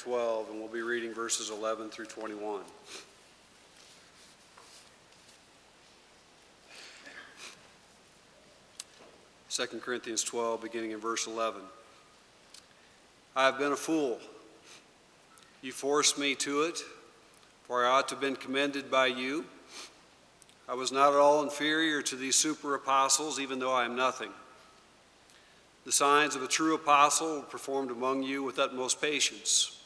12, and we'll be reading verses 11 through 21. Second Corinthians 12, beginning in verse 11. I have been a fool. You forced me to it, for I ought to have been commended by you. I was not at all inferior to these super apostles, even though I am nothing. The signs of a true apostle were performed among you with utmost patience,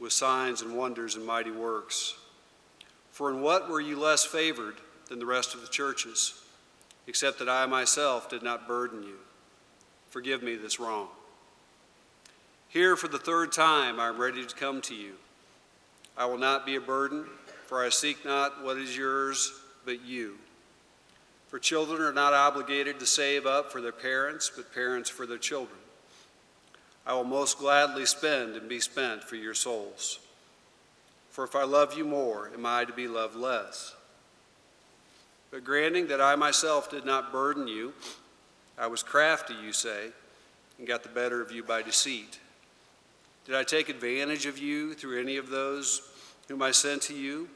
with signs and wonders and mighty works. For in what were you less favored than the rest of the churches, except that I myself did not burden you? Forgive me this wrong. Here for the third time I am ready to come to you. I will not be a burden, for I seek not what is yours, but you. For children are not obligated to save up for their parents, but parents for their children. I will most gladly spend and be spent for your souls. For if I love you more, am I to be loved less? But granting that I myself did not burden you, I was crafty, you say, and got the better of you by deceit. Did I take advantage of you through any of those whom I sent to you?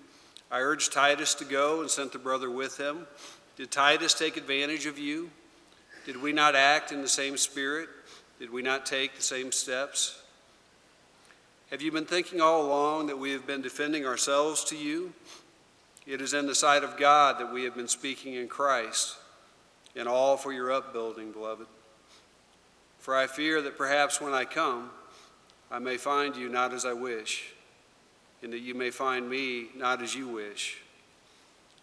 I urged Titus to go and sent the brother with him. Did Titus take advantage of you? Did we not act in the same spirit? Did we not take the same steps? Have you been thinking all along that we have been defending ourselves to you? It is in the sight of God that we have been speaking in Christ, and all for your upbuilding, beloved. For I fear that perhaps when I come, I may find you not as I wish, and that you may find me not as you wish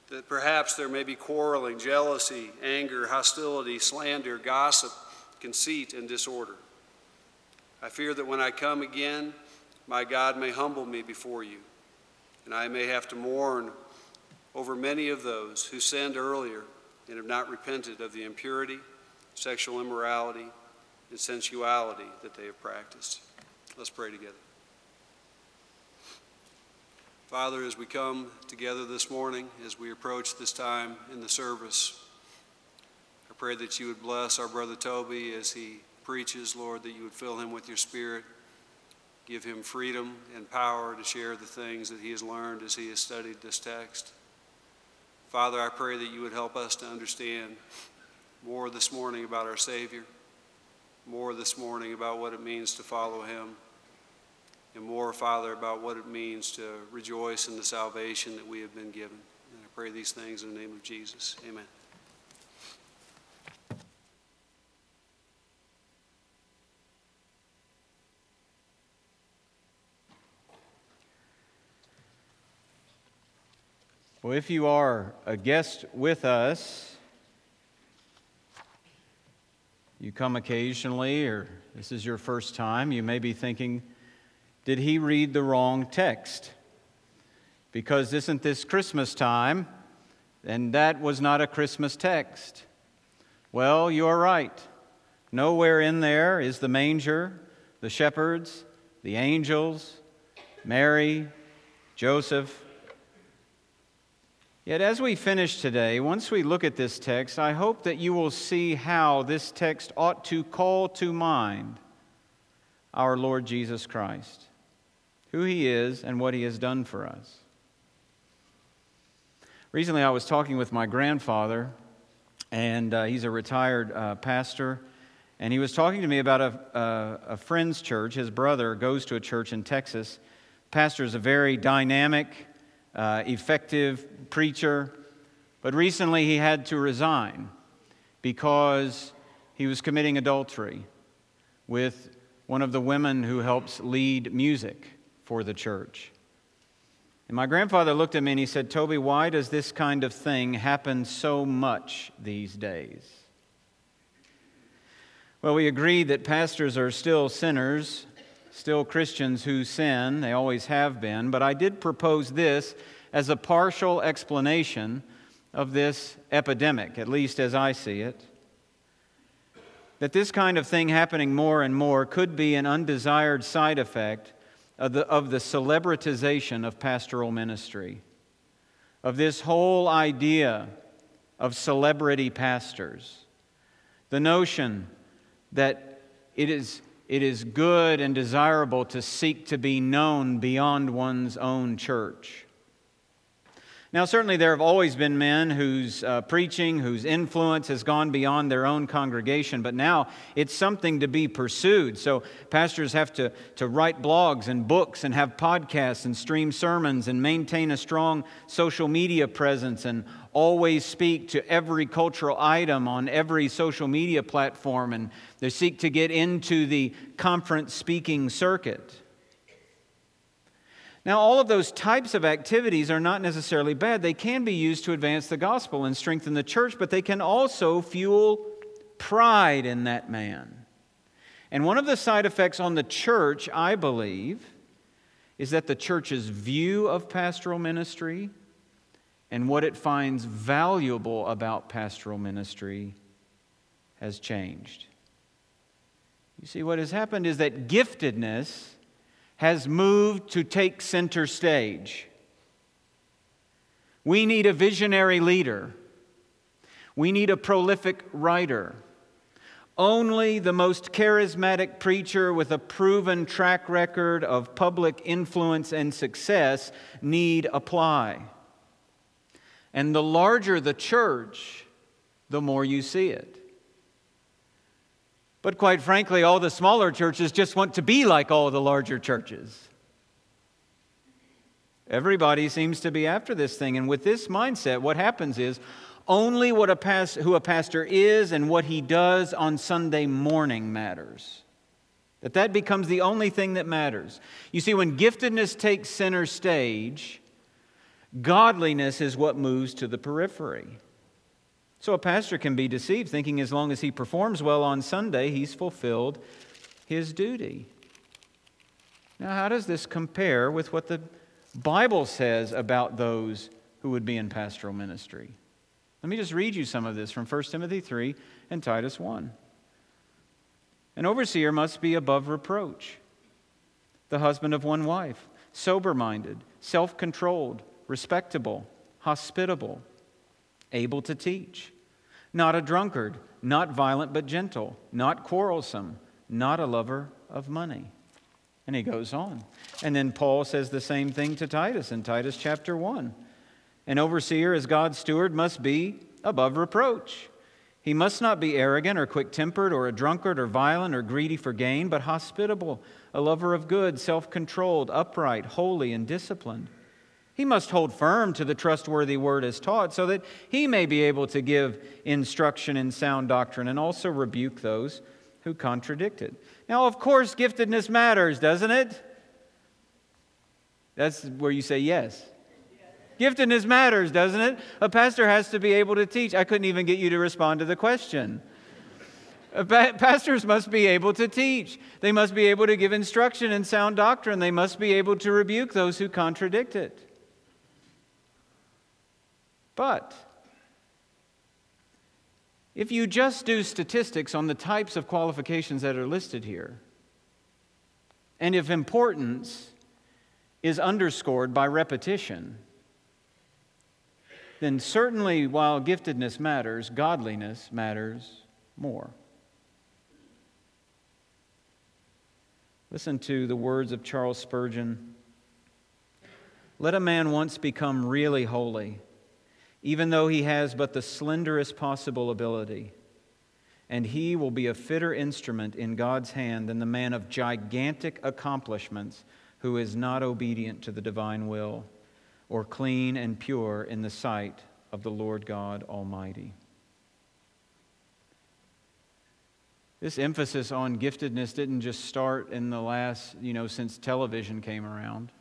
that perhaps there may be quarreling, jealousy, anger, hostility, slander, gossip, conceit, and disorder. I fear that when I come again, my God may humble me before you, and I may have to mourn over many of those who sinned earlier and have not repented of the impurity, sexual immorality, and sensuality that they have practiced. Let's pray together. Father, as we come together this morning, as we approach this time in the service, pray that you would bless our brother Toby as he preaches, Lord, that you would fill him with your spirit, give him freedom and power to share the things that he has learned as he has studied this text. Father, I pray that you would help us to understand more this morning about our Savior, more this morning about what it means to follow him and more, Father, about what it means to rejoice in the salvation that we have been given. And I pray these things in the name of Jesus. Amen. Well, if you are a guest with us, you come occasionally, or this is your first time, you may be thinking, did he read the wrong text? Because isn't this Christmas time? And that was not a Christmas text. Well, you're right. Nowhere in there is the manger, the shepherds, the angels, Mary, Joseph. Yet, as we finish today, once we look at this text, I hope that you will see how this text ought to call to mind our Lord Jesus Christ who he is and what he has done for us. Recently, I was talking with my grandfather, and uh, he's a retired uh, pastor, and he was talking to me about a, a, a friend's church. His brother goes to a church in Texas. Pastor is a very dynamic, uh, effective preacher, but recently he had to resign because he was committing adultery with one of the women who helps lead music for the church. And my grandfather looked at me and he said, Toby, why does this kind of thing happen so much these days? Well, we agreed that pastors are still sinners, still Christians who sin. They always have been. But I did propose this as a partial explanation of this epidemic, at least as I see it. That this kind of thing happening more and more could be an undesired side effect of the, of the celebritization of pastoral ministry, of this whole idea of celebrity pastors, the notion that it is it is good and desirable to seek to be known beyond one's own church. Now, certainly, there have always been men whose uh, preaching, whose influence has gone beyond their own congregation, but now it's something to be pursued. So, pastors have to, to write blogs and books and have podcasts and stream sermons and maintain a strong social media presence and always speak to every cultural item on every social media platform. And they seek to get into the conference speaking circuit. Now, all of those types of activities are not necessarily bad. They can be used to advance the gospel and strengthen the church, but they can also fuel pride in that man. And one of the side effects on the church, I believe, is that the church's view of pastoral ministry and what it finds valuable about pastoral ministry has changed. You see, what has happened is that giftedness has moved to take center stage. We need a visionary leader. We need a prolific writer. Only the most charismatic preacher with a proven track record of public influence and success need apply. And the larger the church, the more you see it. But quite frankly, all the smaller churches just want to be like all the larger churches. Everybody seems to be after this thing. And with this mindset, what happens is only what a past, who a pastor is and what he does on Sunday morning matters. That that becomes the only thing that matters. You see, when giftedness takes center stage, godliness is what moves to the periphery. So a pastor can be deceived thinking as long as he performs well on Sunday, he's fulfilled his duty. Now, how does this compare with what the Bible says about those who would be in pastoral ministry? Let me just read you some of this from 1 Timothy 3 and Titus 1. An overseer must be above reproach, the husband of one wife, sober minded, self controlled, respectable, hospitable able to teach, not a drunkard, not violent but gentle, not quarrelsome, not a lover of money. And he goes on. And then Paul says the same thing to Titus in Titus chapter 1. An overseer, as God's steward, must be above reproach. He must not be arrogant or quick tempered or a drunkard or violent or greedy for gain, but hospitable, a lover of good, self controlled, upright, holy, and disciplined. He must hold firm to the trustworthy word as taught so that he may be able to give instruction in sound doctrine and also rebuke those who contradict it. Now, of course, giftedness matters, doesn't it? That's where you say yes. Giftedness matters, doesn't it? A pastor has to be able to teach. I couldn't even get you to respond to the question. Pastors must be able to teach. They must be able to give instruction in sound doctrine. They must be able to rebuke those who contradict it. But if you just do statistics on the types of qualifications that are listed here, and if importance is underscored by repetition, then certainly while giftedness matters, godliness matters more. Listen to the words of Charles Spurgeon. Let a man once become really holy even though he has but the slenderest possible ability. And he will be a fitter instrument in God's hand than the man of gigantic accomplishments who is not obedient to the divine will or clean and pure in the sight of the Lord God Almighty. This emphasis on giftedness didn't just start in the last, you know, since television came around.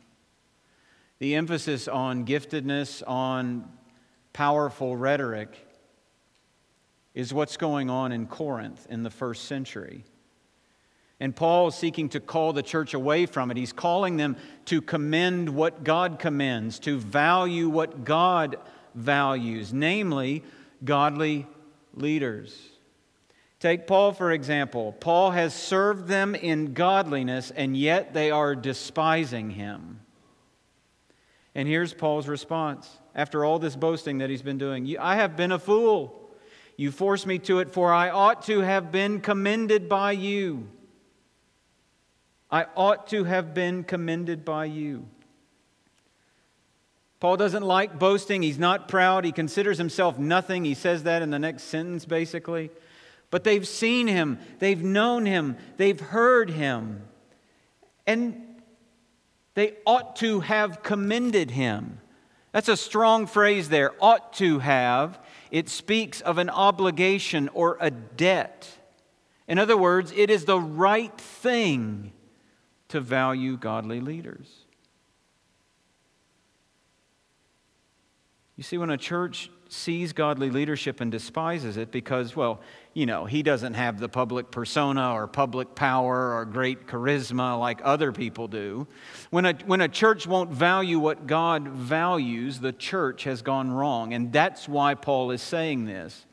The emphasis on giftedness, on powerful rhetoric is what's going on in Corinth in the first century. And Paul is seeking to call the church away from it. He's calling them to commend what God commends, to value what God values, namely godly leaders. Take Paul, for example. Paul has served them in godliness, and yet they are despising him. And here's Paul's response after all this boasting that he's been doing. I have been a fool. You forced me to it, for I ought to have been commended by you. I ought to have been commended by you. Paul doesn't like boasting. He's not proud. He considers himself nothing. He says that in the next sentence, basically. But they've seen him, they've known him, they've heard him. And they ought to have commended him. That's a strong phrase there, ought to have. It speaks of an obligation or a debt. In other words, it is the right thing to value godly leaders. You see, when a church sees godly leadership and despises it because, well, you know, he doesn't have the public persona or public power or great charisma like other people do. When a, when a church won't value what God values, the church has gone wrong. And that's why Paul is saying this.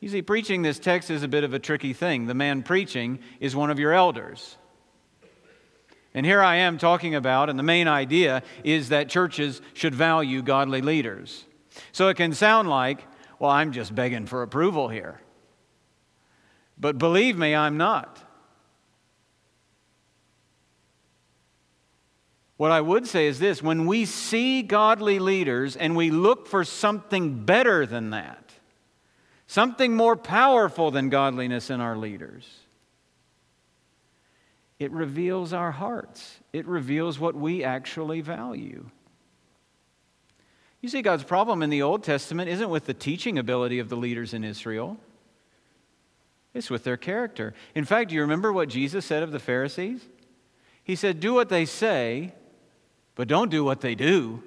You see, preaching this text is a bit of a tricky thing. The man preaching is one of your elders. And here I am talking about, and the main idea is that churches should value godly leaders. So it can sound like, well, I'm just begging for approval here. But believe me, I'm not. What I would say is this when we see godly leaders and we look for something better than that, something more powerful than godliness in our leaders, it reveals our hearts. It reveals what we actually value. You see, God's problem in the Old Testament isn't with the teaching ability of the leaders in Israel, it's with their character. In fact, do you remember what Jesus said of the Pharisees? He said, Do what they say, but don't do what they do.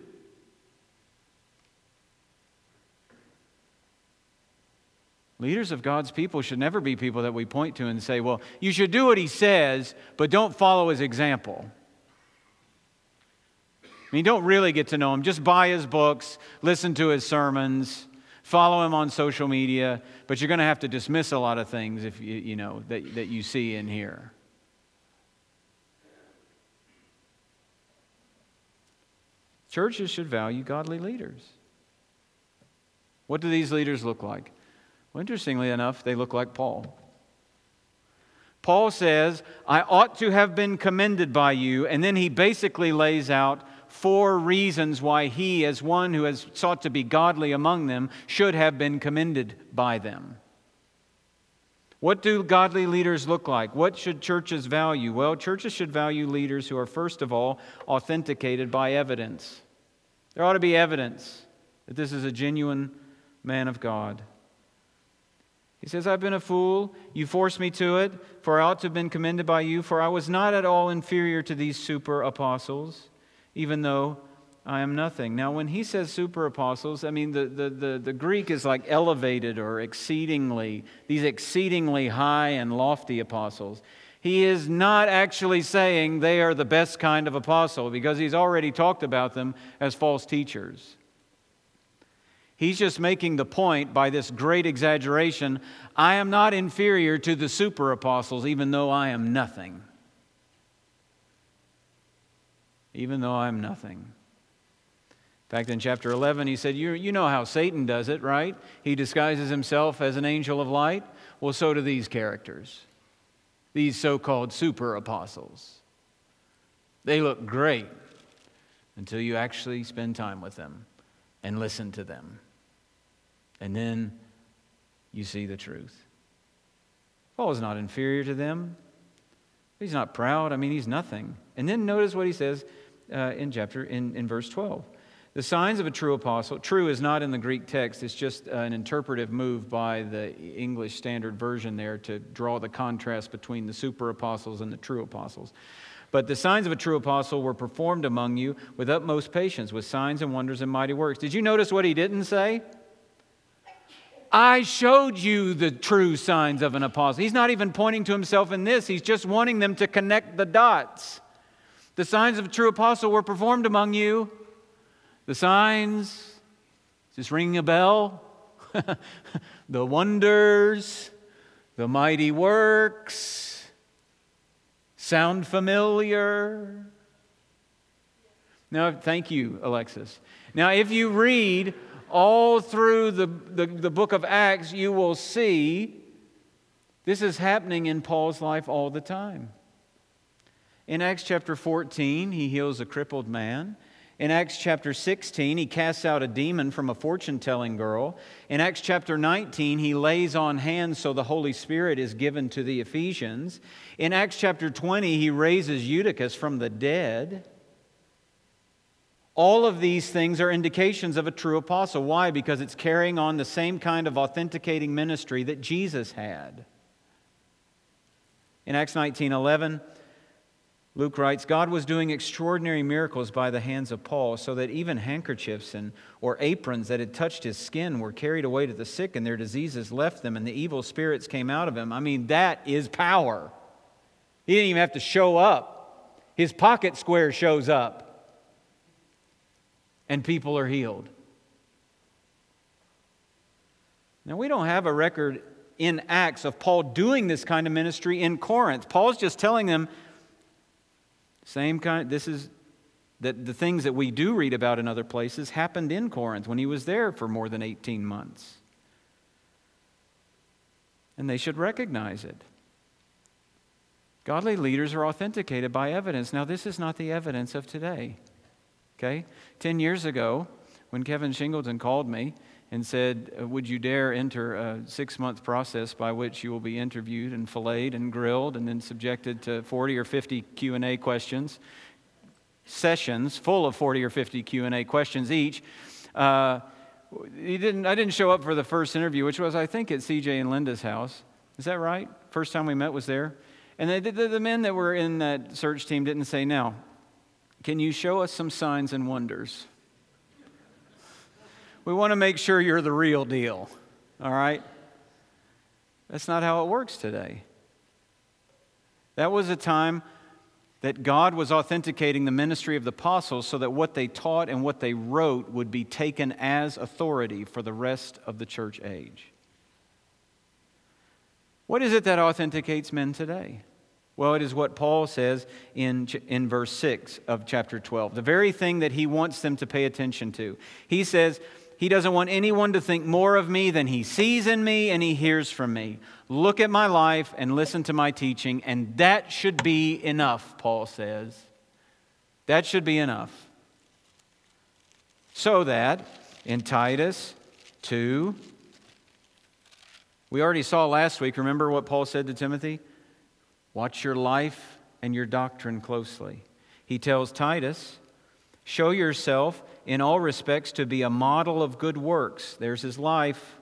Leaders of God's people should never be people that we point to and say, well, you should do what he says, but don't follow his example. I mean, don't really get to know him. Just buy his books, listen to his sermons, follow him on social media, but you're going to have to dismiss a lot of things if you, you know that, that you see in here. Churches should value godly leaders. What do these leaders look like? Well, interestingly enough, they look like Paul. Paul says, I ought to have been commended by you. And then he basically lays out four reasons why he, as one who has sought to be godly among them, should have been commended by them. What do godly leaders look like? What should churches value? Well, churches should value leaders who are, first of all, authenticated by evidence. There ought to be evidence that this is a genuine man of God. He says, I've been a fool. You forced me to it, for I ought to have been commended by you, for I was not at all inferior to these super apostles, even though I am nothing. Now, when he says super apostles, I mean, the, the, the, the, Greek is like elevated or exceedingly, these exceedingly high and lofty apostles. He is not actually saying they are the best kind of apostle because he's already talked about them as false teachers. He's just making the point by this great exaggeration I am not inferior to the super apostles, even though I am nothing. Even though I'm nothing. In fact, in chapter 11, he said, you, you know how Satan does it, right? He disguises himself as an angel of light. Well, so do these characters, these so called super apostles. They look great until you actually spend time with them and listen to them. And then you see the truth. Paul is not inferior to them. He's not proud. I mean, he's nothing. And then notice what he says uh, in chapter in, in verse 12. The signs of a true apostle, true is not in the Greek text, it's just an interpretive move by the English Standard Version there to draw the contrast between the super apostles and the true apostles. But the signs of a true apostle were performed among you with utmost patience, with signs and wonders and mighty works. Did you notice what he didn't say? I showed you the true signs of an apostle. He's not even pointing to himself in this, he's just wanting them to connect the dots. The signs of a true apostle were performed among you. The signs, is this ringing a bell? the wonders, the mighty works, sound familiar? Now, thank you, Alexis. Now, if you read all through the, the, the, book of Acts, you will see this is happening in Paul's life all the time. In Acts chapter 14, he heals a crippled man. In Acts chapter 16, he casts out a demon from a fortune telling girl. In Acts chapter 19, he lays on hands so the Holy Spirit is given to the Ephesians. In Acts chapter 20, he raises Eutychus from the dead. All of these things are indications of a true apostle. Why? Because it's carrying on the same kind of authenticating ministry that Jesus had. In Acts 19 11, Luke writes, God was doing extraordinary miracles by the hands of Paul, so that even handkerchiefs and, or aprons that had touched his skin were carried away to the sick, and their diseases left them, and the evil spirits came out of him. I mean, that is power. He didn't even have to show up, his pocket square shows up, and people are healed. Now, we don't have a record in Acts of Paul doing this kind of ministry in Corinth. Paul's just telling them, same kind, this is that the things that we do read about in other places happened in Corinth when he was there for more than 18 months. And they should recognize it. Godly leaders are authenticated by evidence. Now, this is not the evidence of today. Okay? Ten years ago, when Kevin Shingleton called me and said, uh, Would you dare enter a six month process by which you will be interviewed and filleted and grilled and then subjected to 40 or 50 Q&A questions, sessions full of 40 or 50 Q&A questions each. Uh, he didn't, I didn't show up for the first interview, which was, I think, at CJ and Linda's house. Is that right? First time we met was there. And the, the men that were in that search team didn't say, Now, can you show us some signs and wonders? We want to make sure you're the real deal, all right? That's not how it works today. That was a time that God was authenticating the ministry of the apostles so that what they taught and what they wrote would be taken as authority for the rest of the church age. What is it that authenticates men today? Well, it is what Paul says in, in verse 6 of chapter 12, the very thing that he wants them to pay attention to. He says, he doesn't want anyone to think more of me than he sees in me and he hears from me. Look at my life and listen to my teaching, and that should be enough, Paul says. That should be enough. So that in Titus 2, we already saw last week, remember what Paul said to Timothy? Watch your life and your doctrine closely. He tells Titus, Show yourself in all respects to be a model of good works. There's his life.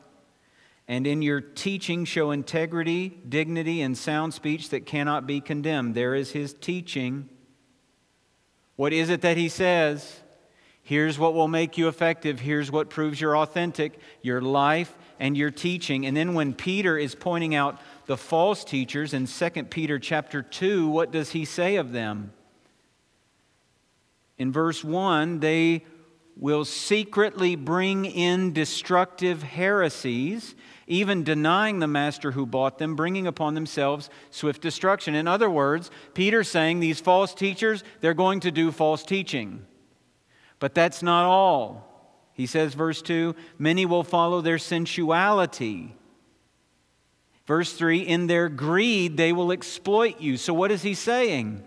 And in your teaching, show integrity, dignity, and sound speech that cannot be condemned. There is his teaching. What is it that he says? Here's what will make you effective. Here's what proves you're authentic your life and your teaching. And then when Peter is pointing out the false teachers in 2 Peter chapter 2, what does he say of them? In verse 1, they will secretly bring in destructive heresies, even denying the master who bought them, bringing upon themselves swift destruction. In other words, Peter's saying these false teachers, they're going to do false teaching. But that's not all. He says, verse 2 many will follow their sensuality. Verse 3 in their greed, they will exploit you. So, what is he saying?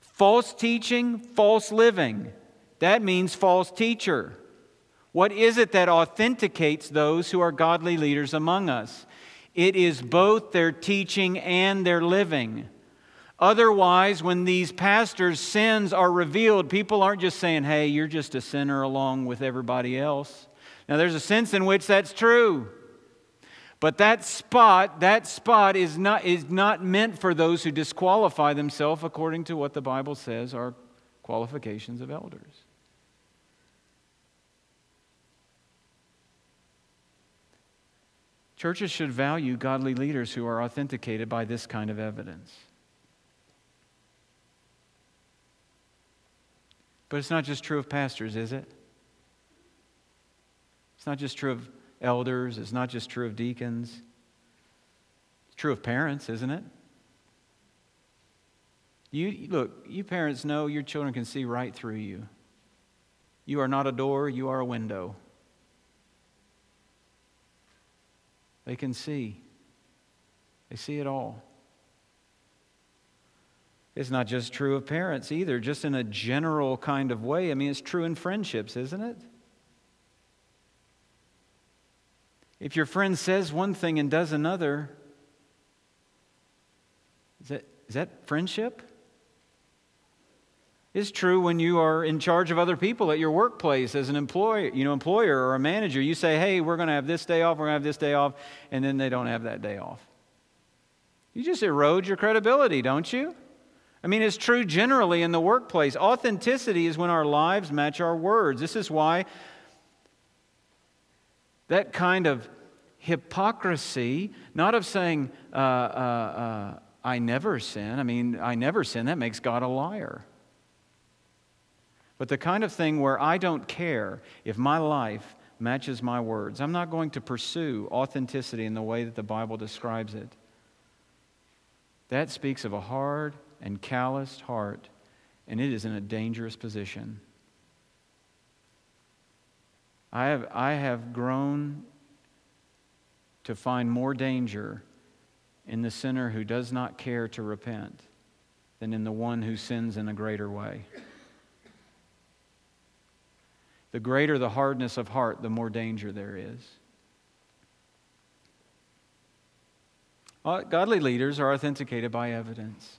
False teaching, false living. That means false teacher. What is it that authenticates those who are godly leaders among us? It is both their teaching and their living. Otherwise, when these pastors' sins are revealed, people aren't just saying, hey, you're just a sinner along with everybody else. Now, there's a sense in which that's true. But that spot, that spot is not, is not meant for those who disqualify themselves according to what the Bible says are qualifications of elders. Churches should value godly leaders who are authenticated by this kind of evidence. But it's not just true of pastors, is it? It's not just true of elders, it's not just true of deacons. It's true of parents, isn't it? You look, you parents know your children can see right through you. You are not a door, you are a window. They can see. They see it all. It's not just true of parents either, just in a general kind of way. I mean, it's true in friendships, isn't it? If your friend says one thing and does another, is that, is that friendship? It's true when you are in charge of other people at your workplace as an employer, you know, employer or a manager. You say, hey, we're going to have this day off, we're going to have this day off, and then they don't have that day off. You just erode your credibility, don't you? I mean, it's true generally in the workplace. Authenticity is when our lives match our words. This is why that kind of hypocrisy, not of saying, uh, uh, uh, I never sin, I mean, I never sin, that makes God a liar. But the kind of thing where I don't care if my life matches my words, I'm not going to pursue authenticity in the way that the Bible describes it. That speaks of a hard and calloused heart, and it is in a dangerous position. I have, I have grown to find more danger in the sinner who does not care to repent than in the one who sins in a greater way. The greater the hardness of heart, the more danger there is. Uh, godly leaders are authenticated by evidence.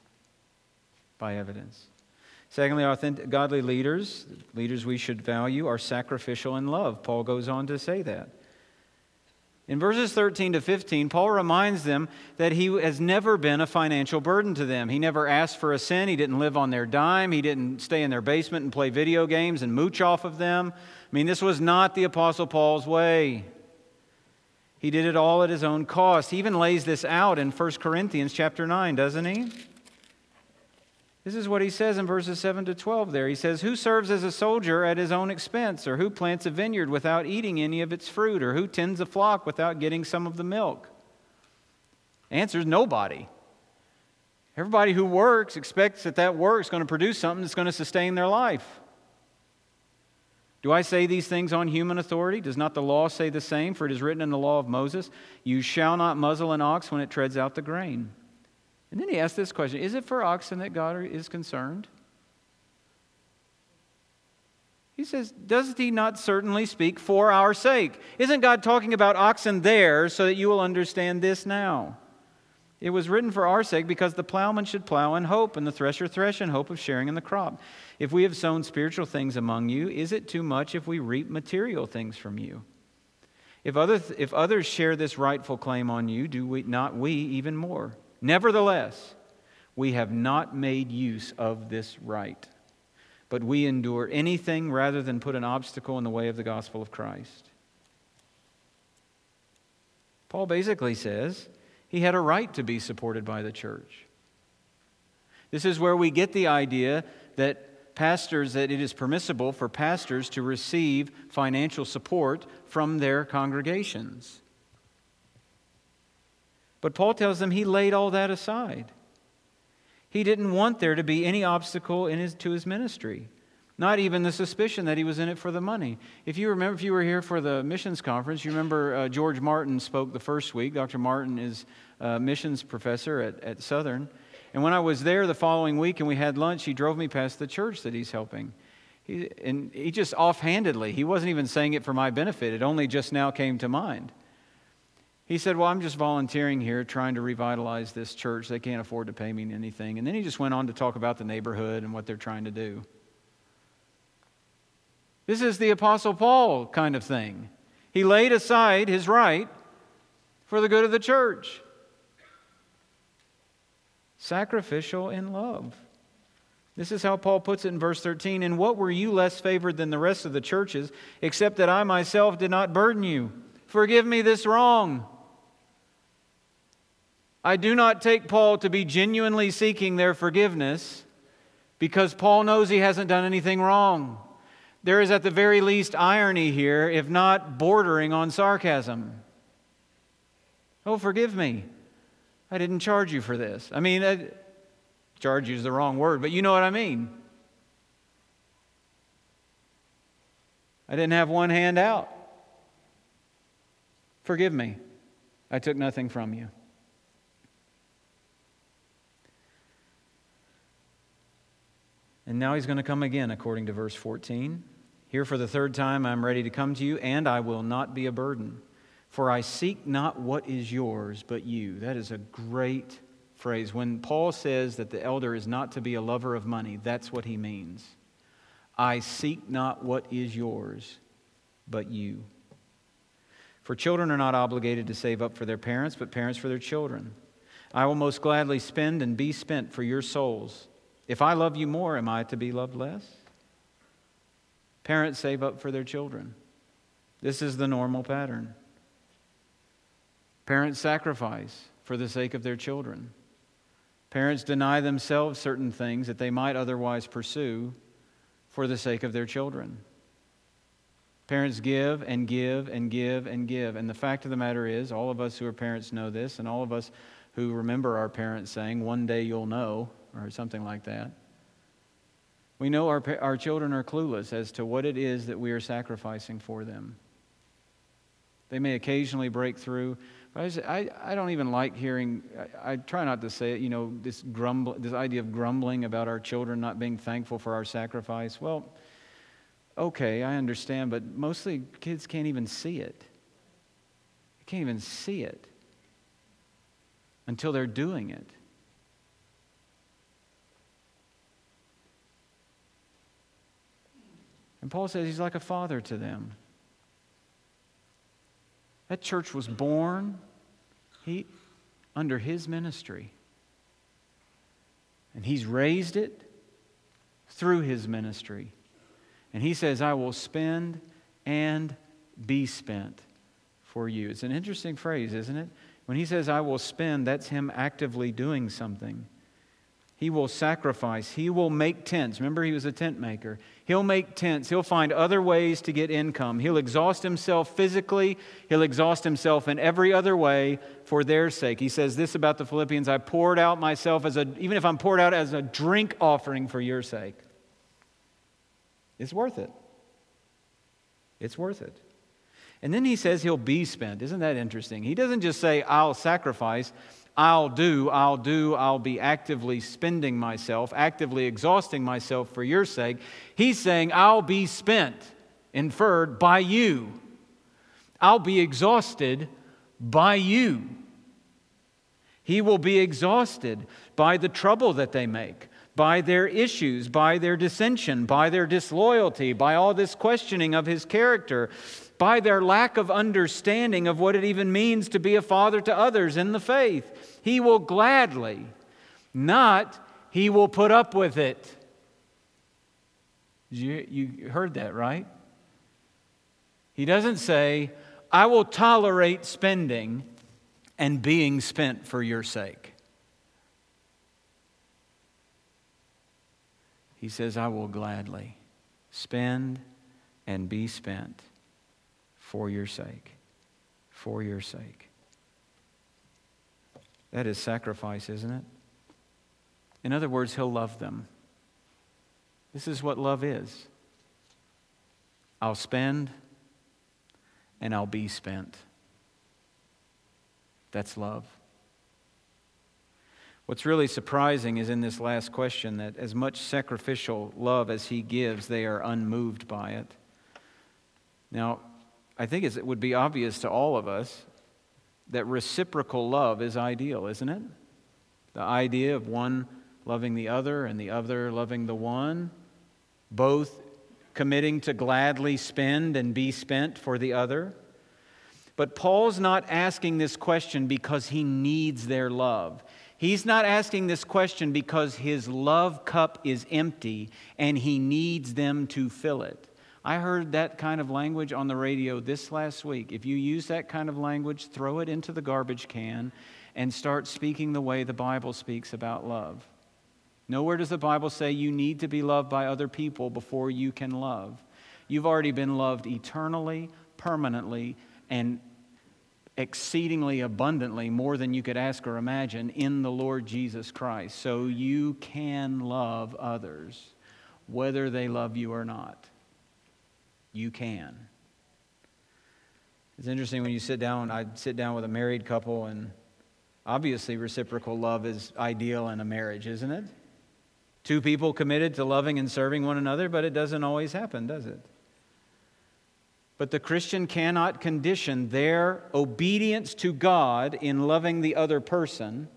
By evidence. Secondly, godly leaders, leaders we should value, are sacrificial in love. Paul goes on to say that. In verses 13 to 15, Paul reminds them that he has never been a financial burden to them. He never asked for a cent. He didn't live on their dime. He didn't stay in their basement and play video games and mooch off of them. I mean, this was not the Apostle Paul's way. He did it all at his own cost. He even lays this out in 1 Corinthians chapter 9, doesn't he? This is what he says in verses 7 to 12 there. He says, Who serves as a soldier at his own expense? Or who plants a vineyard without eating any of its fruit? Or who tends a flock without getting some of the milk? Answer is nobody. Everybody who works expects that that work is going to produce something that's going to sustain their life. Do I say these things on human authority? Does not the law say the same? For it is written in the law of Moses, You shall not muzzle an ox when it treads out the grain. And then he asks this question Is it for oxen that God is concerned? He says, Does he not certainly speak for our sake? Isn't God talking about oxen there so that you will understand this now? It was written for our sake because the plowman should plow in hope and the thresher thresh in hope of sharing in the crop. If we have sown spiritual things among you, is it too much if we reap material things from you? If, other, if others share this rightful claim on you, do we, not we even more? Nevertheless, we have not made use of this right, but we endure anything rather than put an obstacle in the way of the gospel of Christ. Paul basically says, he had a right to be supported by the church. This is where we get the idea that pastors, that it is permissible for pastors to receive financial support from their congregations. But Paul tells them he laid all that aside. He didn't want there to be any obstacle in his, to his ministry. Not even the suspicion that he was in it for the money. If you remember, if you were here for the missions conference, you remember uh, George Martin spoke the first week. Dr. Martin is a missions professor at, at Southern. And when I was there the following week and we had lunch, he drove me past the church that he's helping. He, and he just offhandedly, he wasn't even saying it for my benefit, it only just now came to mind. He said, Well, I'm just volunteering here trying to revitalize this church. They can't afford to pay me anything. And then he just went on to talk about the neighborhood and what they're trying to do. This is the Apostle Paul kind of thing. He laid aside his right for the good of the church. Sacrificial in love. This is how Paul puts it in verse 13. And what were you less favored than the rest of the churches, except that I myself did not burden you? Forgive me this wrong. I do not take Paul to be genuinely seeking their forgiveness because Paul knows he hasn't done anything wrong. There is at the very least irony here, if not bordering on sarcasm. Oh, forgive me. I didn't charge you for this. I mean, I, charge you is the wrong word, but you know what I mean. I didn't have one hand out. Forgive me. I took nothing from you. And now he's going to come again, according to verse 14. Here for the third time I'm ready to come to you, and I will not be a burden. For I seek not what is yours, but you. That is a great phrase. When Paul says that the elder is not to be a lover of money, that's what he means. I seek not what is yours, but you. For children are not obligated to save up for their parents, but parents for their children. I will most gladly spend and be spent for your souls. If I love you more, am I to be loved less? Parents save up for their children. This is the normal pattern. Parents sacrifice for the sake of their children. Parents deny themselves certain things that they might otherwise pursue for the sake of their children. Parents give and give and give and give. And the fact of the matter is, all of us who are parents know this, and all of us who remember our parents saying, One day you'll know, or something like that. We know our, our children are clueless as to what it is that we are sacrificing for them. They may occasionally break through I, I, I don't even like hearing, I, I, try not to say it, you know, this, grumble, this idea of grumbling about our children not being thankful for our sacrifice. Well, okay, I understand, but mostly kids can't even see it. They can't even see it until they're doing it. And Paul says he's like a father to them. That church was born he, under his ministry. And he's raised it through his ministry. And he says, I will spend and be spent for you. It's an interesting phrase, isn't it? When he says, I will spend, that's him actively doing something. He will sacrifice. He will make tents. Remember, he was a tent maker. He'll make tents. He'll find other ways to get income. He'll exhaust himself physically. He'll exhaust himself in every other way for their sake. He says this about the Philippians I poured out myself as a, even if I'm poured out as a drink offering for your sake. It's worth it. It's worth it. And then he says he'll be spent. Isn't that interesting? He doesn't just say, I'll sacrifice. I'll do, I'll do, I'll be actively spending myself, actively exhausting myself for your sake. He's saying, I'll be spent, inferred by you. I'll be exhausted by you. He will be exhausted by the trouble that they make, by their issues, by their dissension, by their disloyalty, by all this questioning of his character, by their lack of understanding of what it even means to be a father to others in the faith. He will gladly, not he will put up with it. You, you heard that, right? He doesn't say, I will tolerate spending and being spent for your sake. He says, I will gladly spend and be spent for your sake. For your sake. That is sacrifice, isn't it? In other words, He'll love them. This is what love is I'll spend and I'll be spent. That's love. What's really surprising is in this last question that as much sacrificial love as he gives, they are unmoved by it. Now, I think it would be obvious to all of us that reciprocal love is ideal, isn't it? The idea of one loving the other and the other loving the one, both committing to gladly spend and be spent for the other. But Paul's not asking this question because he needs their love. He's not asking this question because his love cup is empty and he needs them to fill it. I heard that kind of language on the radio this last week. If you use that kind of language, throw it into the garbage can and start speaking the way the Bible speaks about love. Nowhere does the Bible say you need to be loved by other people before you can love. You've already been loved eternally, permanently, and exceedingly abundantly, more than you could ask or imagine, in the Lord Jesus Christ. So you can love others, whether they love you or not you can. It's interesting when you sit down, I sit down with a married couple, and obviously reciprocal love is ideal in a marriage, isn't it? Two people committed to loving and serving one another, but it doesn't always happen, does it? But the Christian cannot condition their obedience to God in loving the other person.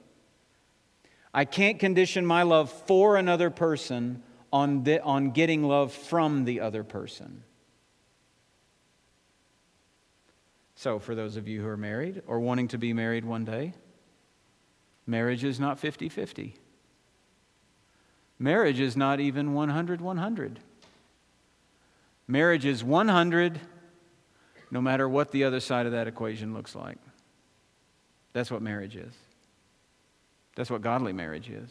I can't condition my love for another person on, the, on getting love from the other person. So, for those of you who are married or wanting to be married one day, marriage is not 50 50. Marriage is not even 100 100. Marriage is 100 no matter what the other side of that equation looks like. That's what marriage is. That's what godly marriage is.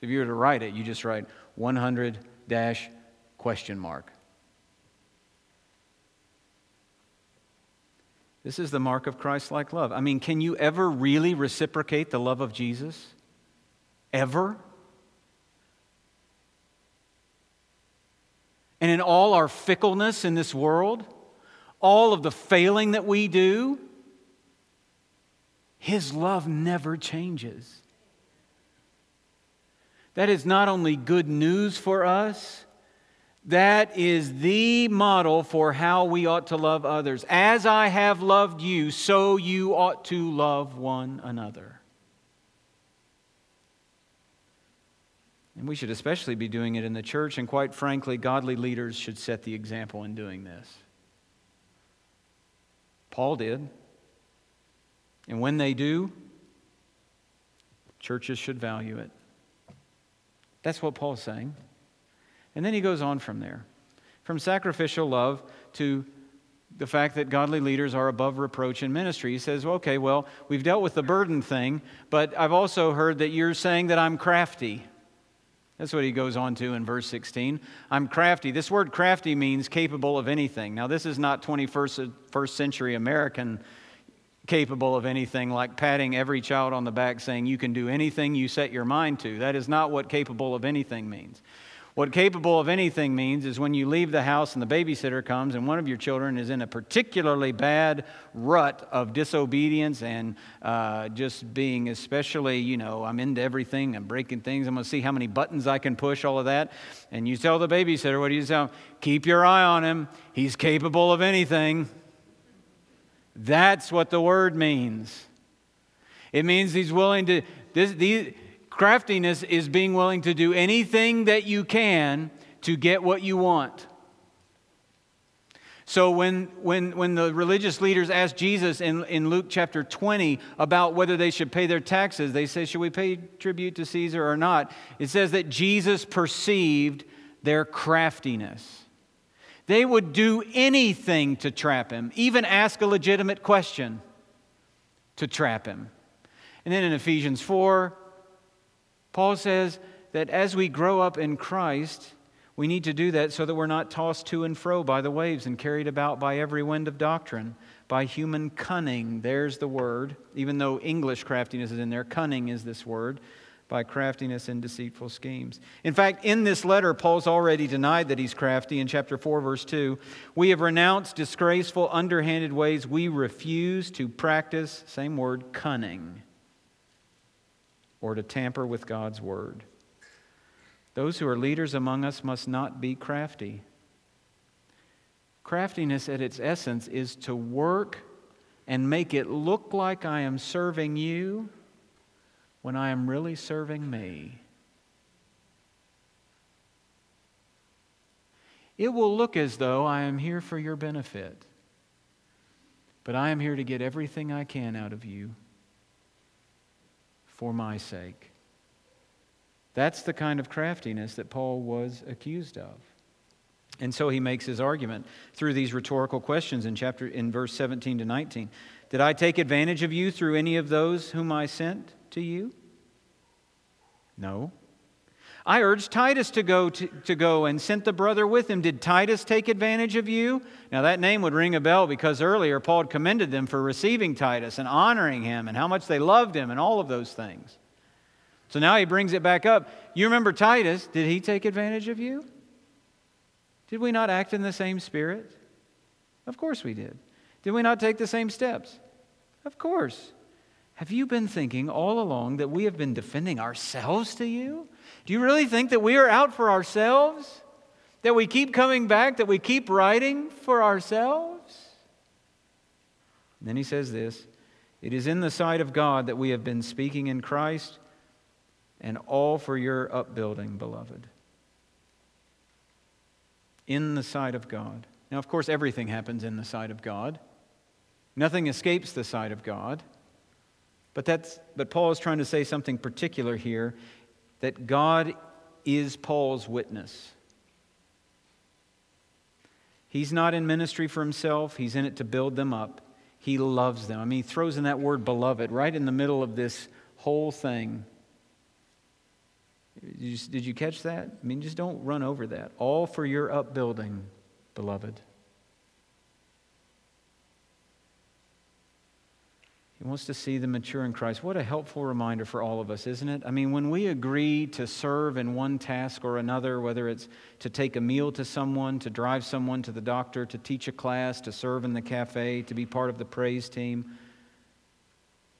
So if you were to write it, you just write 100 dash question mark. This is the mark of Christ like love. I mean, can you ever really reciprocate the love of Jesus? Ever? And in all our fickleness in this world, all of the failing that we do, His love never changes. That is not only good news for us, that is the model for how we ought to love others. As I have loved you, so you ought to love one another. And we should especially be doing it in the church, and quite frankly, godly leaders should set the example in doing this. Paul did. And when they do, churches should value it. That's what Paul's saying. And then he goes on from there. From sacrificial love to the fact that godly leaders are above reproach in ministry. He says, well, okay, well, we've dealt with the burden thing, but I've also heard that you're saying that I'm crafty. That's what he goes on to in verse 16. I'm crafty. This word crafty means capable of anything. Now, this is not 21st first century American capable of anything like patting every child on the back saying you can do anything you set your mind to. That is not what capable of anything means. What capable of anything means is when you leave the house and the babysitter comes and one of your children is in a particularly bad rut of disobedience and uh, just being especially, you know, I'm into everything, I'm breaking things, I'm going to see how many buttons I can push, all of that. And you tell the babysitter, what do you tell? him? Keep your eye on him. He's capable of anything. That's what the word means. It means he's willing to. This, these, Craftiness is being willing to do anything that you can to get what you want. So when, when, when the religious leaders asked Jesus in, in Luke chapter 20 about whether they should pay their taxes, they say, Should we pay tribute to Caesar or not? It says that Jesus perceived their craftiness. They would do anything to trap him, even ask a legitimate question to trap him. And then in Ephesians 4, Paul says that as we grow up in Christ, we need to do that so that we're not tossed to and fro by the waves and carried about by every wind of doctrine, by human cunning. There's the word. Even though English craftiness is in there, cunning is this word. By craftiness and deceitful schemes. In fact, in this letter, Paul's already denied that he's crafty in chapter 4, verse 2. We have renounced disgraceful, underhanded ways. We refuse to practice, same word, cunning or to tamper with God's word. Those who are leaders among us must not be crafty. Craftiness at its essence is to work and make it look like I am serving you when I am really serving me. It will look as though I am here for your benefit, but I am here to get everything I can out of you for my sake. That's the kind of craftiness that Paul was accused of. And so he makes his argument through these rhetorical questions in chapter in verse 17 to 19. Did I take advantage of you through any of those whom I sent to you? No. I urged Titus to go, to, to, go and sent the brother with him. Did Titus take advantage of you? Now, that name would ring a bell because earlier Paul commended them for receiving Titus and honoring him and how much they loved him and all of those things. So now he brings it back up. You remember Titus, did he take advantage of you? Did we not act in the same spirit? Of course we did. Did we not take the same steps? Of course. Have you been thinking all along that we have been defending ourselves to you? Do you really think that we are out for ourselves? That we keep coming back, that we keep writing for ourselves? And then he says this It is in the sight of God that we have been speaking in Christ, and all for your upbuilding, beloved. In the sight of God. Now, of course, everything happens in the sight of God. Nothing escapes the sight of God. But, that's, but Paul is trying to say something particular here that God is Paul's witness. He's not in ministry for himself, he's in it to build them up. He loves them. I mean, he throws in that word beloved right in the middle of this whole thing. Did you, did you catch that? I mean, just don't run over that. All for your upbuilding, beloved. He wants to see them mature in Christ. What a helpful reminder for all of us, isn't it? I mean, when we agree to serve in one task or another, whether it's to take a meal to someone, to drive someone to the doctor, to teach a class, to serve in the cafe, to be part of the praise team,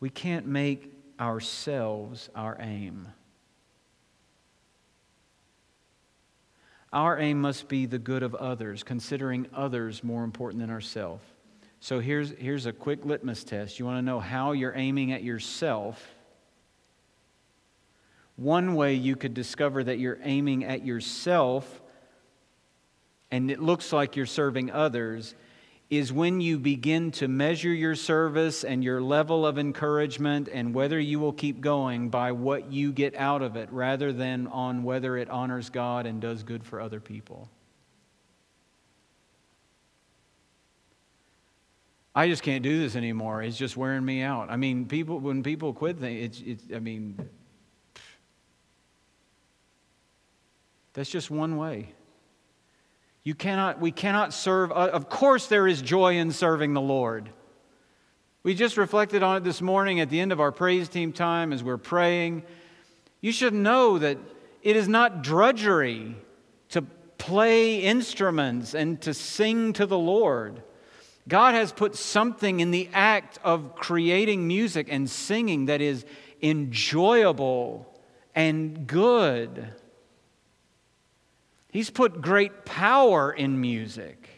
we can't make ourselves our aim. Our aim must be the good of others, considering others more important than ourselves. So here's, here's a quick litmus test. You want to know how you're aiming at yourself? One way you could discover that you're aiming at yourself and it looks like you're serving others is when you begin to measure your service and your level of encouragement and whether you will keep going by what you get out of it rather than on whether it honors God and does good for other people. I just can't do this anymore. It's just wearing me out. I mean, people when people quit things, it's, it's I mean, that's just one way. You cannot, we cannot serve. Uh, of course, there is joy in serving the Lord. We just reflected on it this morning at the end of our praise team time as we're praying. You should know that it is not drudgery to play instruments and to sing to the Lord. God has put something in the act of creating music and singing that is enjoyable and good. He's put great power in music.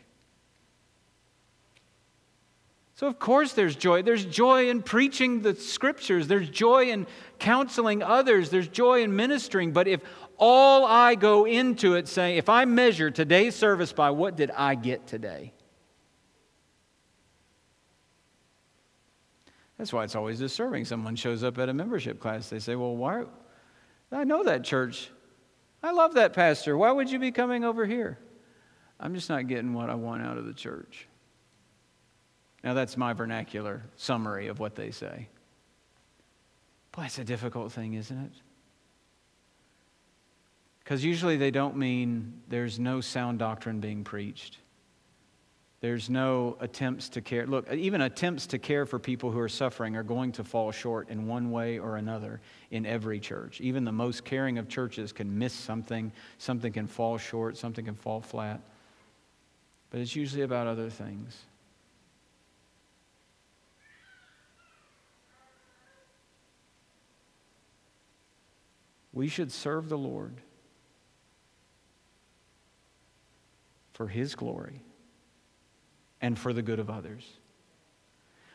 So, of course, there's joy. There's joy in preaching the scriptures, there's joy in counseling others, there's joy in ministering. But if all I go into it saying, if I measure today's service by what did I get today? That's why it's always disturbing. Someone shows up at a membership class, they say, Well, why? I know that church. I love that pastor. Why would you be coming over here? I'm just not getting what I want out of the church. Now, that's my vernacular summary of what they say. Boy, it's a difficult thing, isn't it? Because usually they don't mean there's no sound doctrine being preached. There's no attempts to care. Look, even attempts to care for people who are suffering are going to fall short in one way or another in every church. Even the most caring of churches can miss something, something can fall short, something can fall flat. But it's usually about other things. We should serve the Lord for His glory and for the good of others.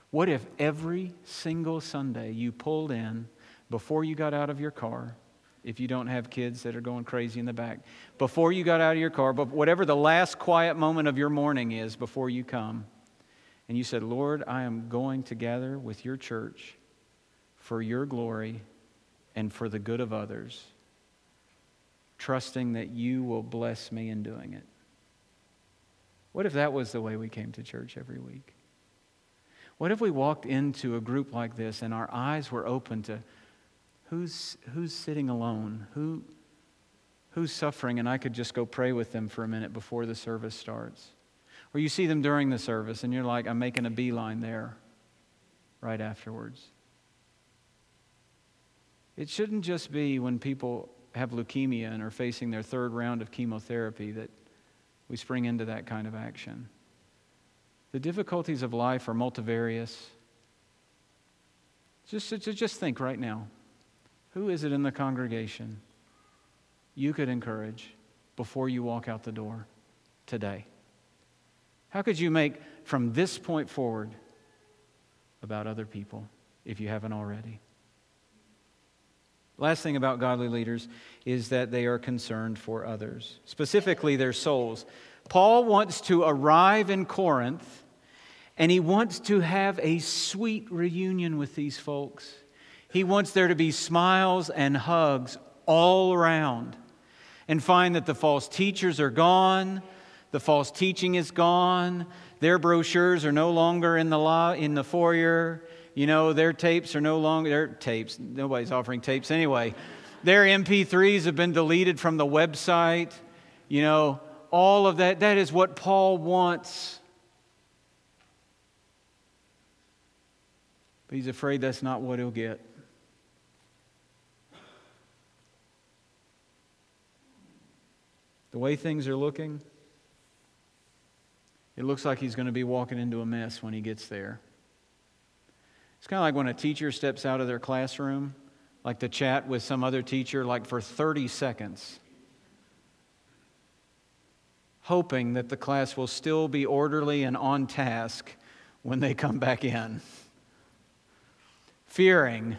What if every single Sunday you pulled in before you got out of your car, if you don't have kids that are going crazy in the back, before you got out of your car, but whatever the last quiet moment of your morning is before you come, and you said, Lord, I am going to gather with your church for your glory and for the good of others, trusting that you will bless me in doing it. What if that was the way we came to church every week? What if we walked into a group like this and our eyes were open to who's, who's sitting alone? Who, who's suffering? And I could just go pray with them for a minute before the service starts. Or you see them during the service and you're like, I'm making a beeline there right afterwards. It shouldn't just be when people have leukemia and are facing their third round of chemotherapy that we spring into that kind of action. The difficulties of life are multivarious. Just, just, think right now who is it in the congregation you could encourage before you walk out the door today? How could you make from this point forward about other people if you haven't already? Last thing about godly leaders is that they are concerned for others, specifically their souls. Paul wants to arrive in Corinth and he wants to have a sweet reunion with these folks. He wants there to be smiles and hugs all around and find that the false teachers are gone, the false teaching is gone, their brochures are no longer in the, law, in the foyer, you know, their tapes are no longer, their tapes, nobody's offering tapes anyway. Their MP3s have been deleted from the website. You know, all of that, that is what Paul wants. But he's afraid that's not what he'll get. The way things are looking, it looks like he's going to be walking into a mess when he gets there. It's kind of like when a teacher steps out of their classroom, like to chat with some other teacher, like for 30 seconds, hoping that the class will still be orderly and on task when they come back in, fearing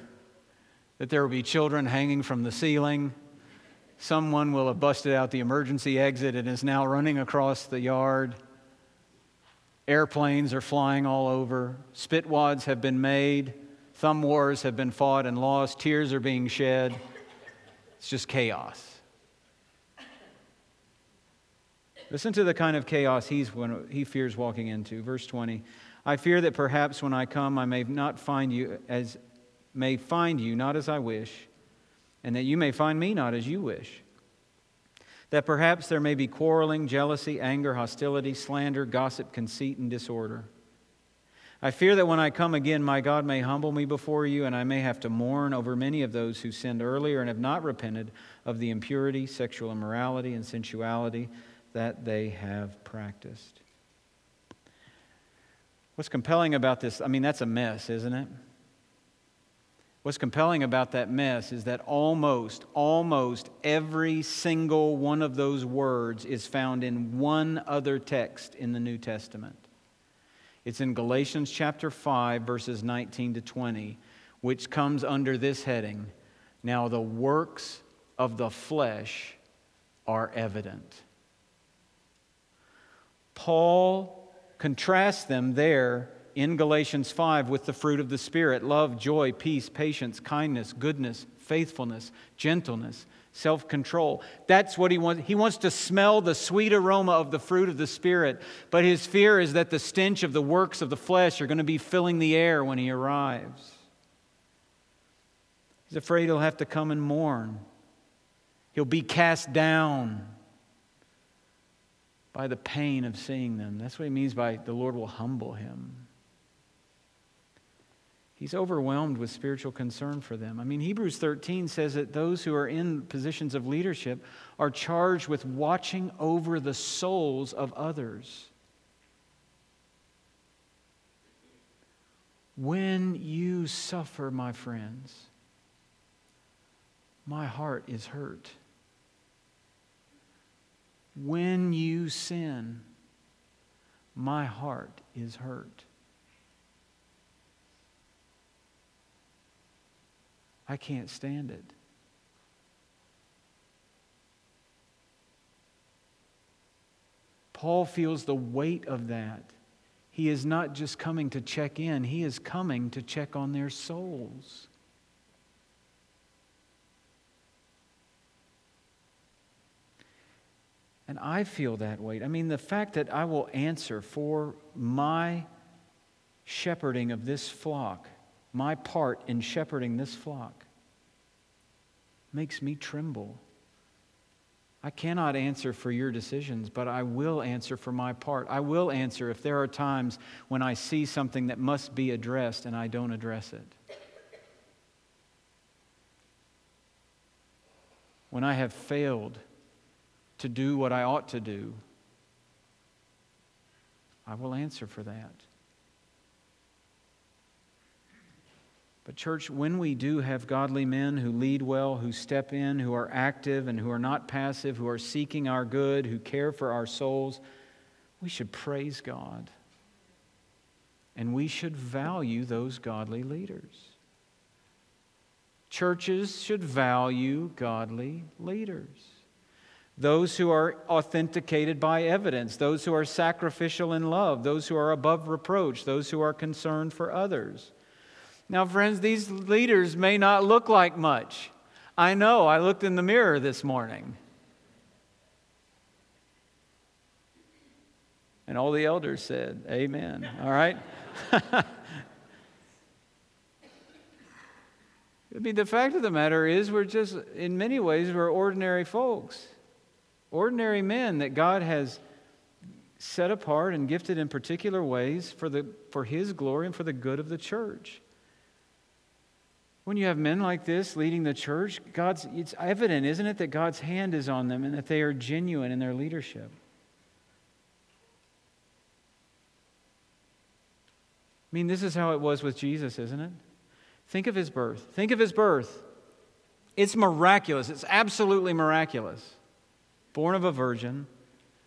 that there will be children hanging from the ceiling. Someone will have busted out the emergency exit and is now running across the yard. Airplanes are flying all over. Spitwads have been made. Thumb wars have been fought and lost. Tears are being shed. It's just chaos. Listen to the kind of chaos he's when he fears walking into. Verse 20. I fear that perhaps when I come I may not find you as may find you not as I wish, and that you may find me not as you wish that perhaps there may be quarreling, jealousy, anger, hostility, slander, gossip, conceit, and disorder. I fear that when I come again, my God may humble me before you, and I may have to mourn over many of those who sinned earlier and have not repented of the impurity, sexual immorality, and sensuality that they have practiced. What's compelling about this? I mean, that's a mess, isn't it? What's compelling about that mess is that almost, almost every single one of those words is found in one other text in the New Testament. It's in Galatians chapter 5, verses 19 to 20, which comes under this heading Now the works of the flesh are evident. Paul contrasts them there in Galatians 5 with the fruit of the Spirit love, joy, peace, patience, kindness, goodness, faithfulness, gentleness, self control. That's what he wants. He wants to smell the sweet aroma of the fruit of the Spirit, but his fear is that the stench of the works of the flesh are going to be filling the air when he arrives. He's afraid he'll have to come and mourn, he'll be cast down by the pain of seeing them. That's what he means by the Lord will humble him. He's overwhelmed with spiritual concern for them. I mean, Hebrews 13 says that those who are in positions of leadership are charged with watching over the souls of others. When you suffer, my friends, my heart is hurt. When you sin, my heart is hurt. I can't stand it. Paul feels the weight of that. He is not just coming to check in, he is coming to check on their souls. And I feel that weight. I mean, the fact that I will answer for my shepherding of this flock my part in shepherding this flock makes me tremble. I cannot answer for your decisions, but I will answer for my part. I will answer if there are times when I see something that must be addressed and I don't address it. When I have failed to do what I ought to do, I will answer for that. But, church, when we do have godly men who lead well, who step in, who are active and who are not passive, who are seeking our good, who care for our souls, we should praise God. And we should value those godly leaders. Churches should value godly leaders. Those who are authenticated by evidence, those who are sacrificial in love, those who are above reproach, those who are concerned for others. Now, friends, these leaders may not look like much. I know, I looked in the mirror this morning. And all the elders said, Amen. All right? I mean, the fact of the matter is, we're just, in many ways, we're ordinary folks, ordinary men that God has set apart and gifted in particular ways for, the, for His glory and for the good of the church. When you have men like this leading the church, God's, it's evident, isn't it, that God's hand is on them and that they are genuine in their leadership. I mean, this is how it was with Jesus, isn't it? Think of his birth. Think of his birth. It's miraculous. It's absolutely miraculous. Born of a virgin,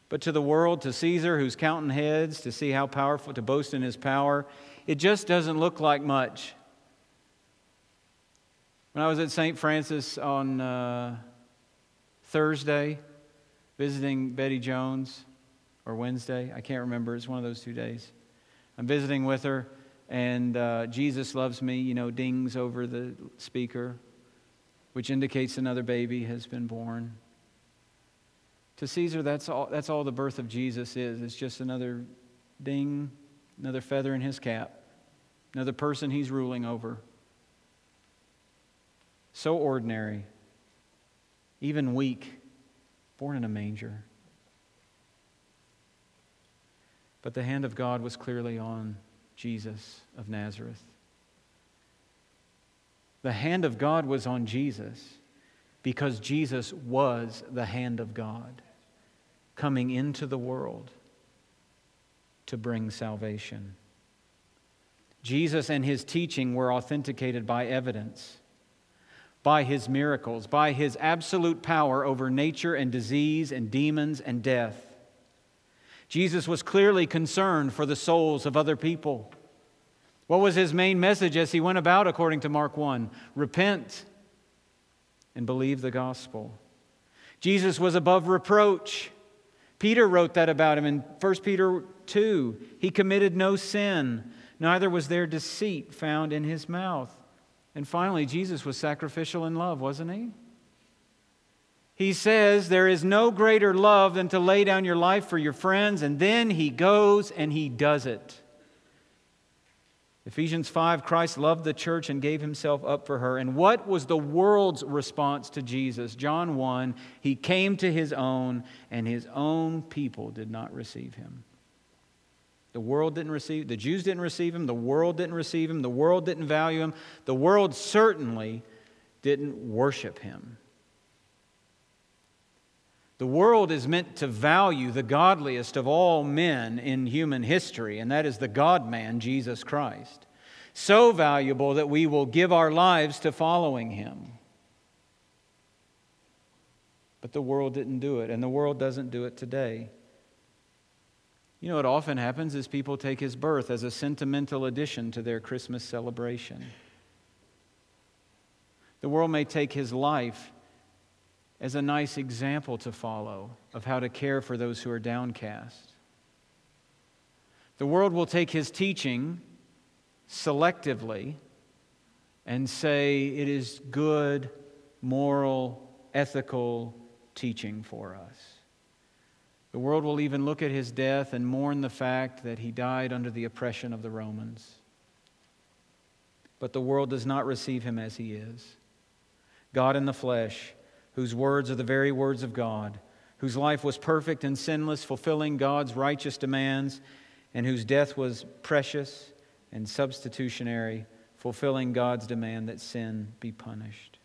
but to the world, to Caesar who's counting heads, to see how powerful, to boast in his power, it just doesn't look like much. When I was at St. Francis on uh, Thursday, visiting Betty Jones, or Wednesday, I can't remember, it's one of those two days. I'm visiting with her, and uh, Jesus loves me, you know, dings over the speaker, which indicates another baby has been born. To Caesar, that's all, that's all the birth of Jesus is. It's just another ding, another feather in his cap, another person he's ruling over. So ordinary, even weak, born in a manger. But the hand of God was clearly on Jesus of Nazareth. The hand of God was on Jesus because Jesus was the hand of God coming into the world to bring salvation. Jesus and his teaching were authenticated by evidence, by his miracles, by his absolute power over nature and disease and demons and death. Jesus was clearly concerned for the souls of other people. What was his main message as he went about, according to Mark 1? Repent and believe the gospel. Jesus was above reproach. Peter wrote that about him in 1 Peter 2. He committed no sin, neither was there deceit found in his mouth. And finally, Jesus was sacrificial in love, wasn't he? He says there is no greater love than to lay down your life for your friends, and then he goes and he does it. Ephesians 5 Christ loved the church and gave himself up for her. And what was the world's response to Jesus? John 1 He came to his own, and his own people did not receive him. The world didn't receive, the Jews didn't receive him, the world didn't receive him, the world didn't value him, the world certainly didn't worship him. The world is meant to value the godliest of all men in human history, and that is the God man, Jesus Christ. So valuable that we will give our lives to following him. But the world didn't do it, and the world doesn't do it today. You know, what often happens is people take his birth as a sentimental addition to their Christmas celebration. The world may take his life as a nice example to follow of how to care for those who are downcast. The world will take his teaching selectively and say it is good, moral, ethical teaching for us. The world will even look at his death and mourn the fact that he died under the oppression of the Romans. But the world does not receive him as he is. God in the flesh whose words are the very words of God, whose life was perfect and sinless, fulfilling God's righteous demands, and whose death was precious and substitutionary, fulfilling God's demand that sin be punished.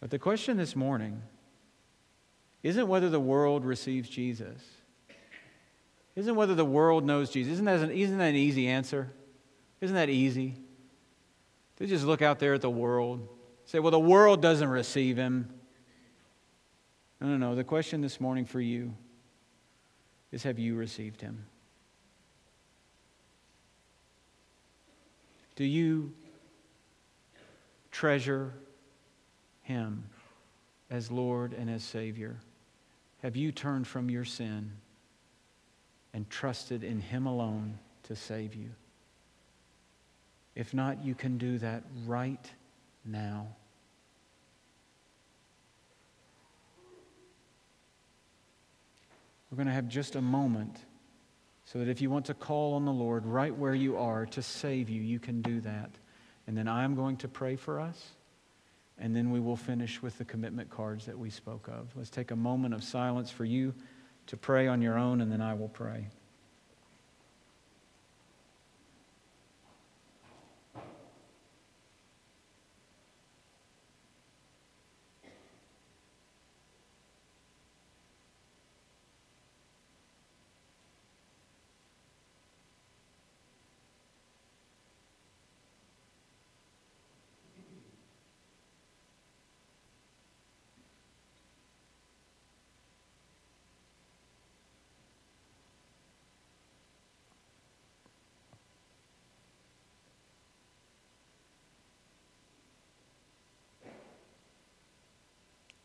But the question this morning isn't whether the world receives Jesus. Isn't whether the world knows Jesus. Isn't that, an, isn't that an easy answer? Isn't that easy? to just look out there at the world, say, well, the world doesn't receive him. No, no, no. The question this morning for you is have you received him? Do you treasure him as Lord and as Savior? Have you turned from your sin and trusted in him alone to save you? If not, you can do that right now. We're going to have just a moment so that if you want to call on the Lord right where you are to save you, you can do that. And then I'm going to pray for us, and then we will finish with the commitment cards that we spoke of. Let's take a moment of silence for you to pray on your own, and then I will pray.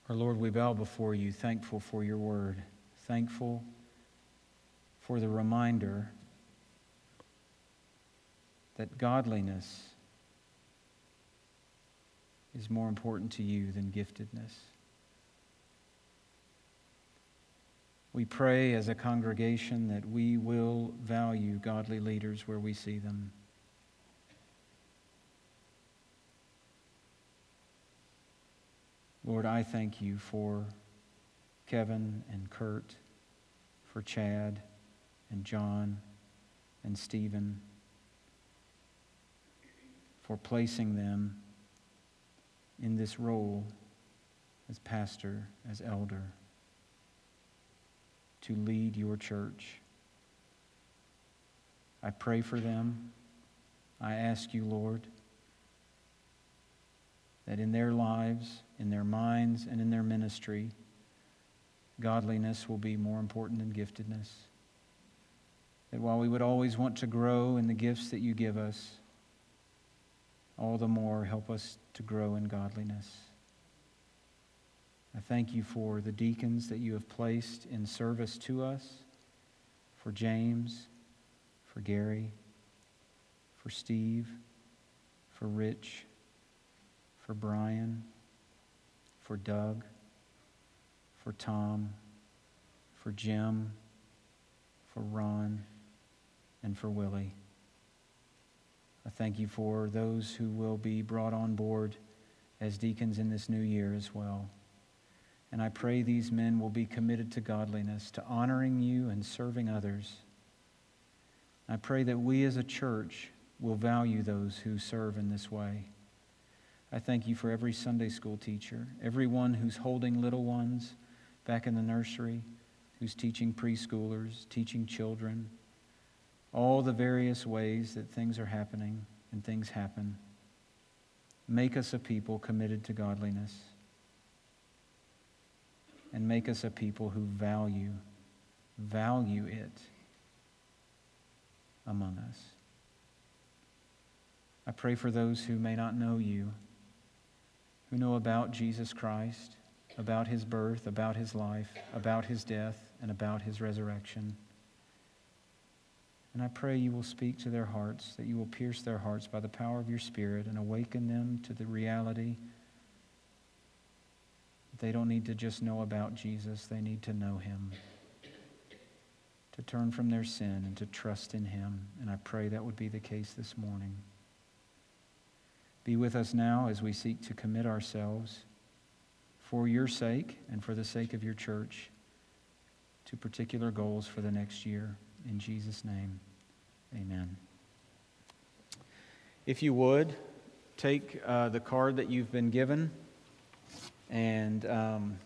Our Lord, we bow before you, thankful for your word, thankful for the reminder that godliness is more important to you than giftedness. We pray as a congregation that we will value godly leaders where we see them. Lord, I thank you for Kevin and Kurt, for Chad and John and Stephen, for placing them in this role as pastor, as elder, to lead your church. I pray for them. I ask you, Lord, that in their lives, in their minds, and in their ministry, godliness will be more important than giftedness. That while we would always want to grow in the gifts that you give us, all the more help us to grow in godliness. I thank you for the deacons that you have placed in service to us, for James, for Gary, for Steve, for Rich, for Brian, for Doug, for Tom, for Jim, for Ron, and for Willie. I thank you for those who will be brought on board as deacons in this new year as well. And I pray these men will be committed to godliness, to honoring you and serving others. I pray that we as a church will value those who serve in this way. I thank you for every Sunday school teacher, everyone who's holding little ones back in the nursery, who's teaching preschoolers, teaching children, all the various ways that things are happening and things happen. Make us a people committed to godliness. And make us a people who value, value it among us. I pray for those who may not know you who know about Jesus Christ, about his birth, about his life, about his death, and about his resurrection. And I pray you will speak to their hearts, that you will pierce their hearts by the power of your Spirit and awaken them to the reality they don't need to just know about Jesus, they need to know him, to turn from their sin and to trust in him. And I pray that would be the case this morning. Be with us now as we seek to commit ourselves for your sake and for the sake of your church to particular goals for the next year. In Jesus' name, amen. If you would, take uh, the card that you've been given and. Um,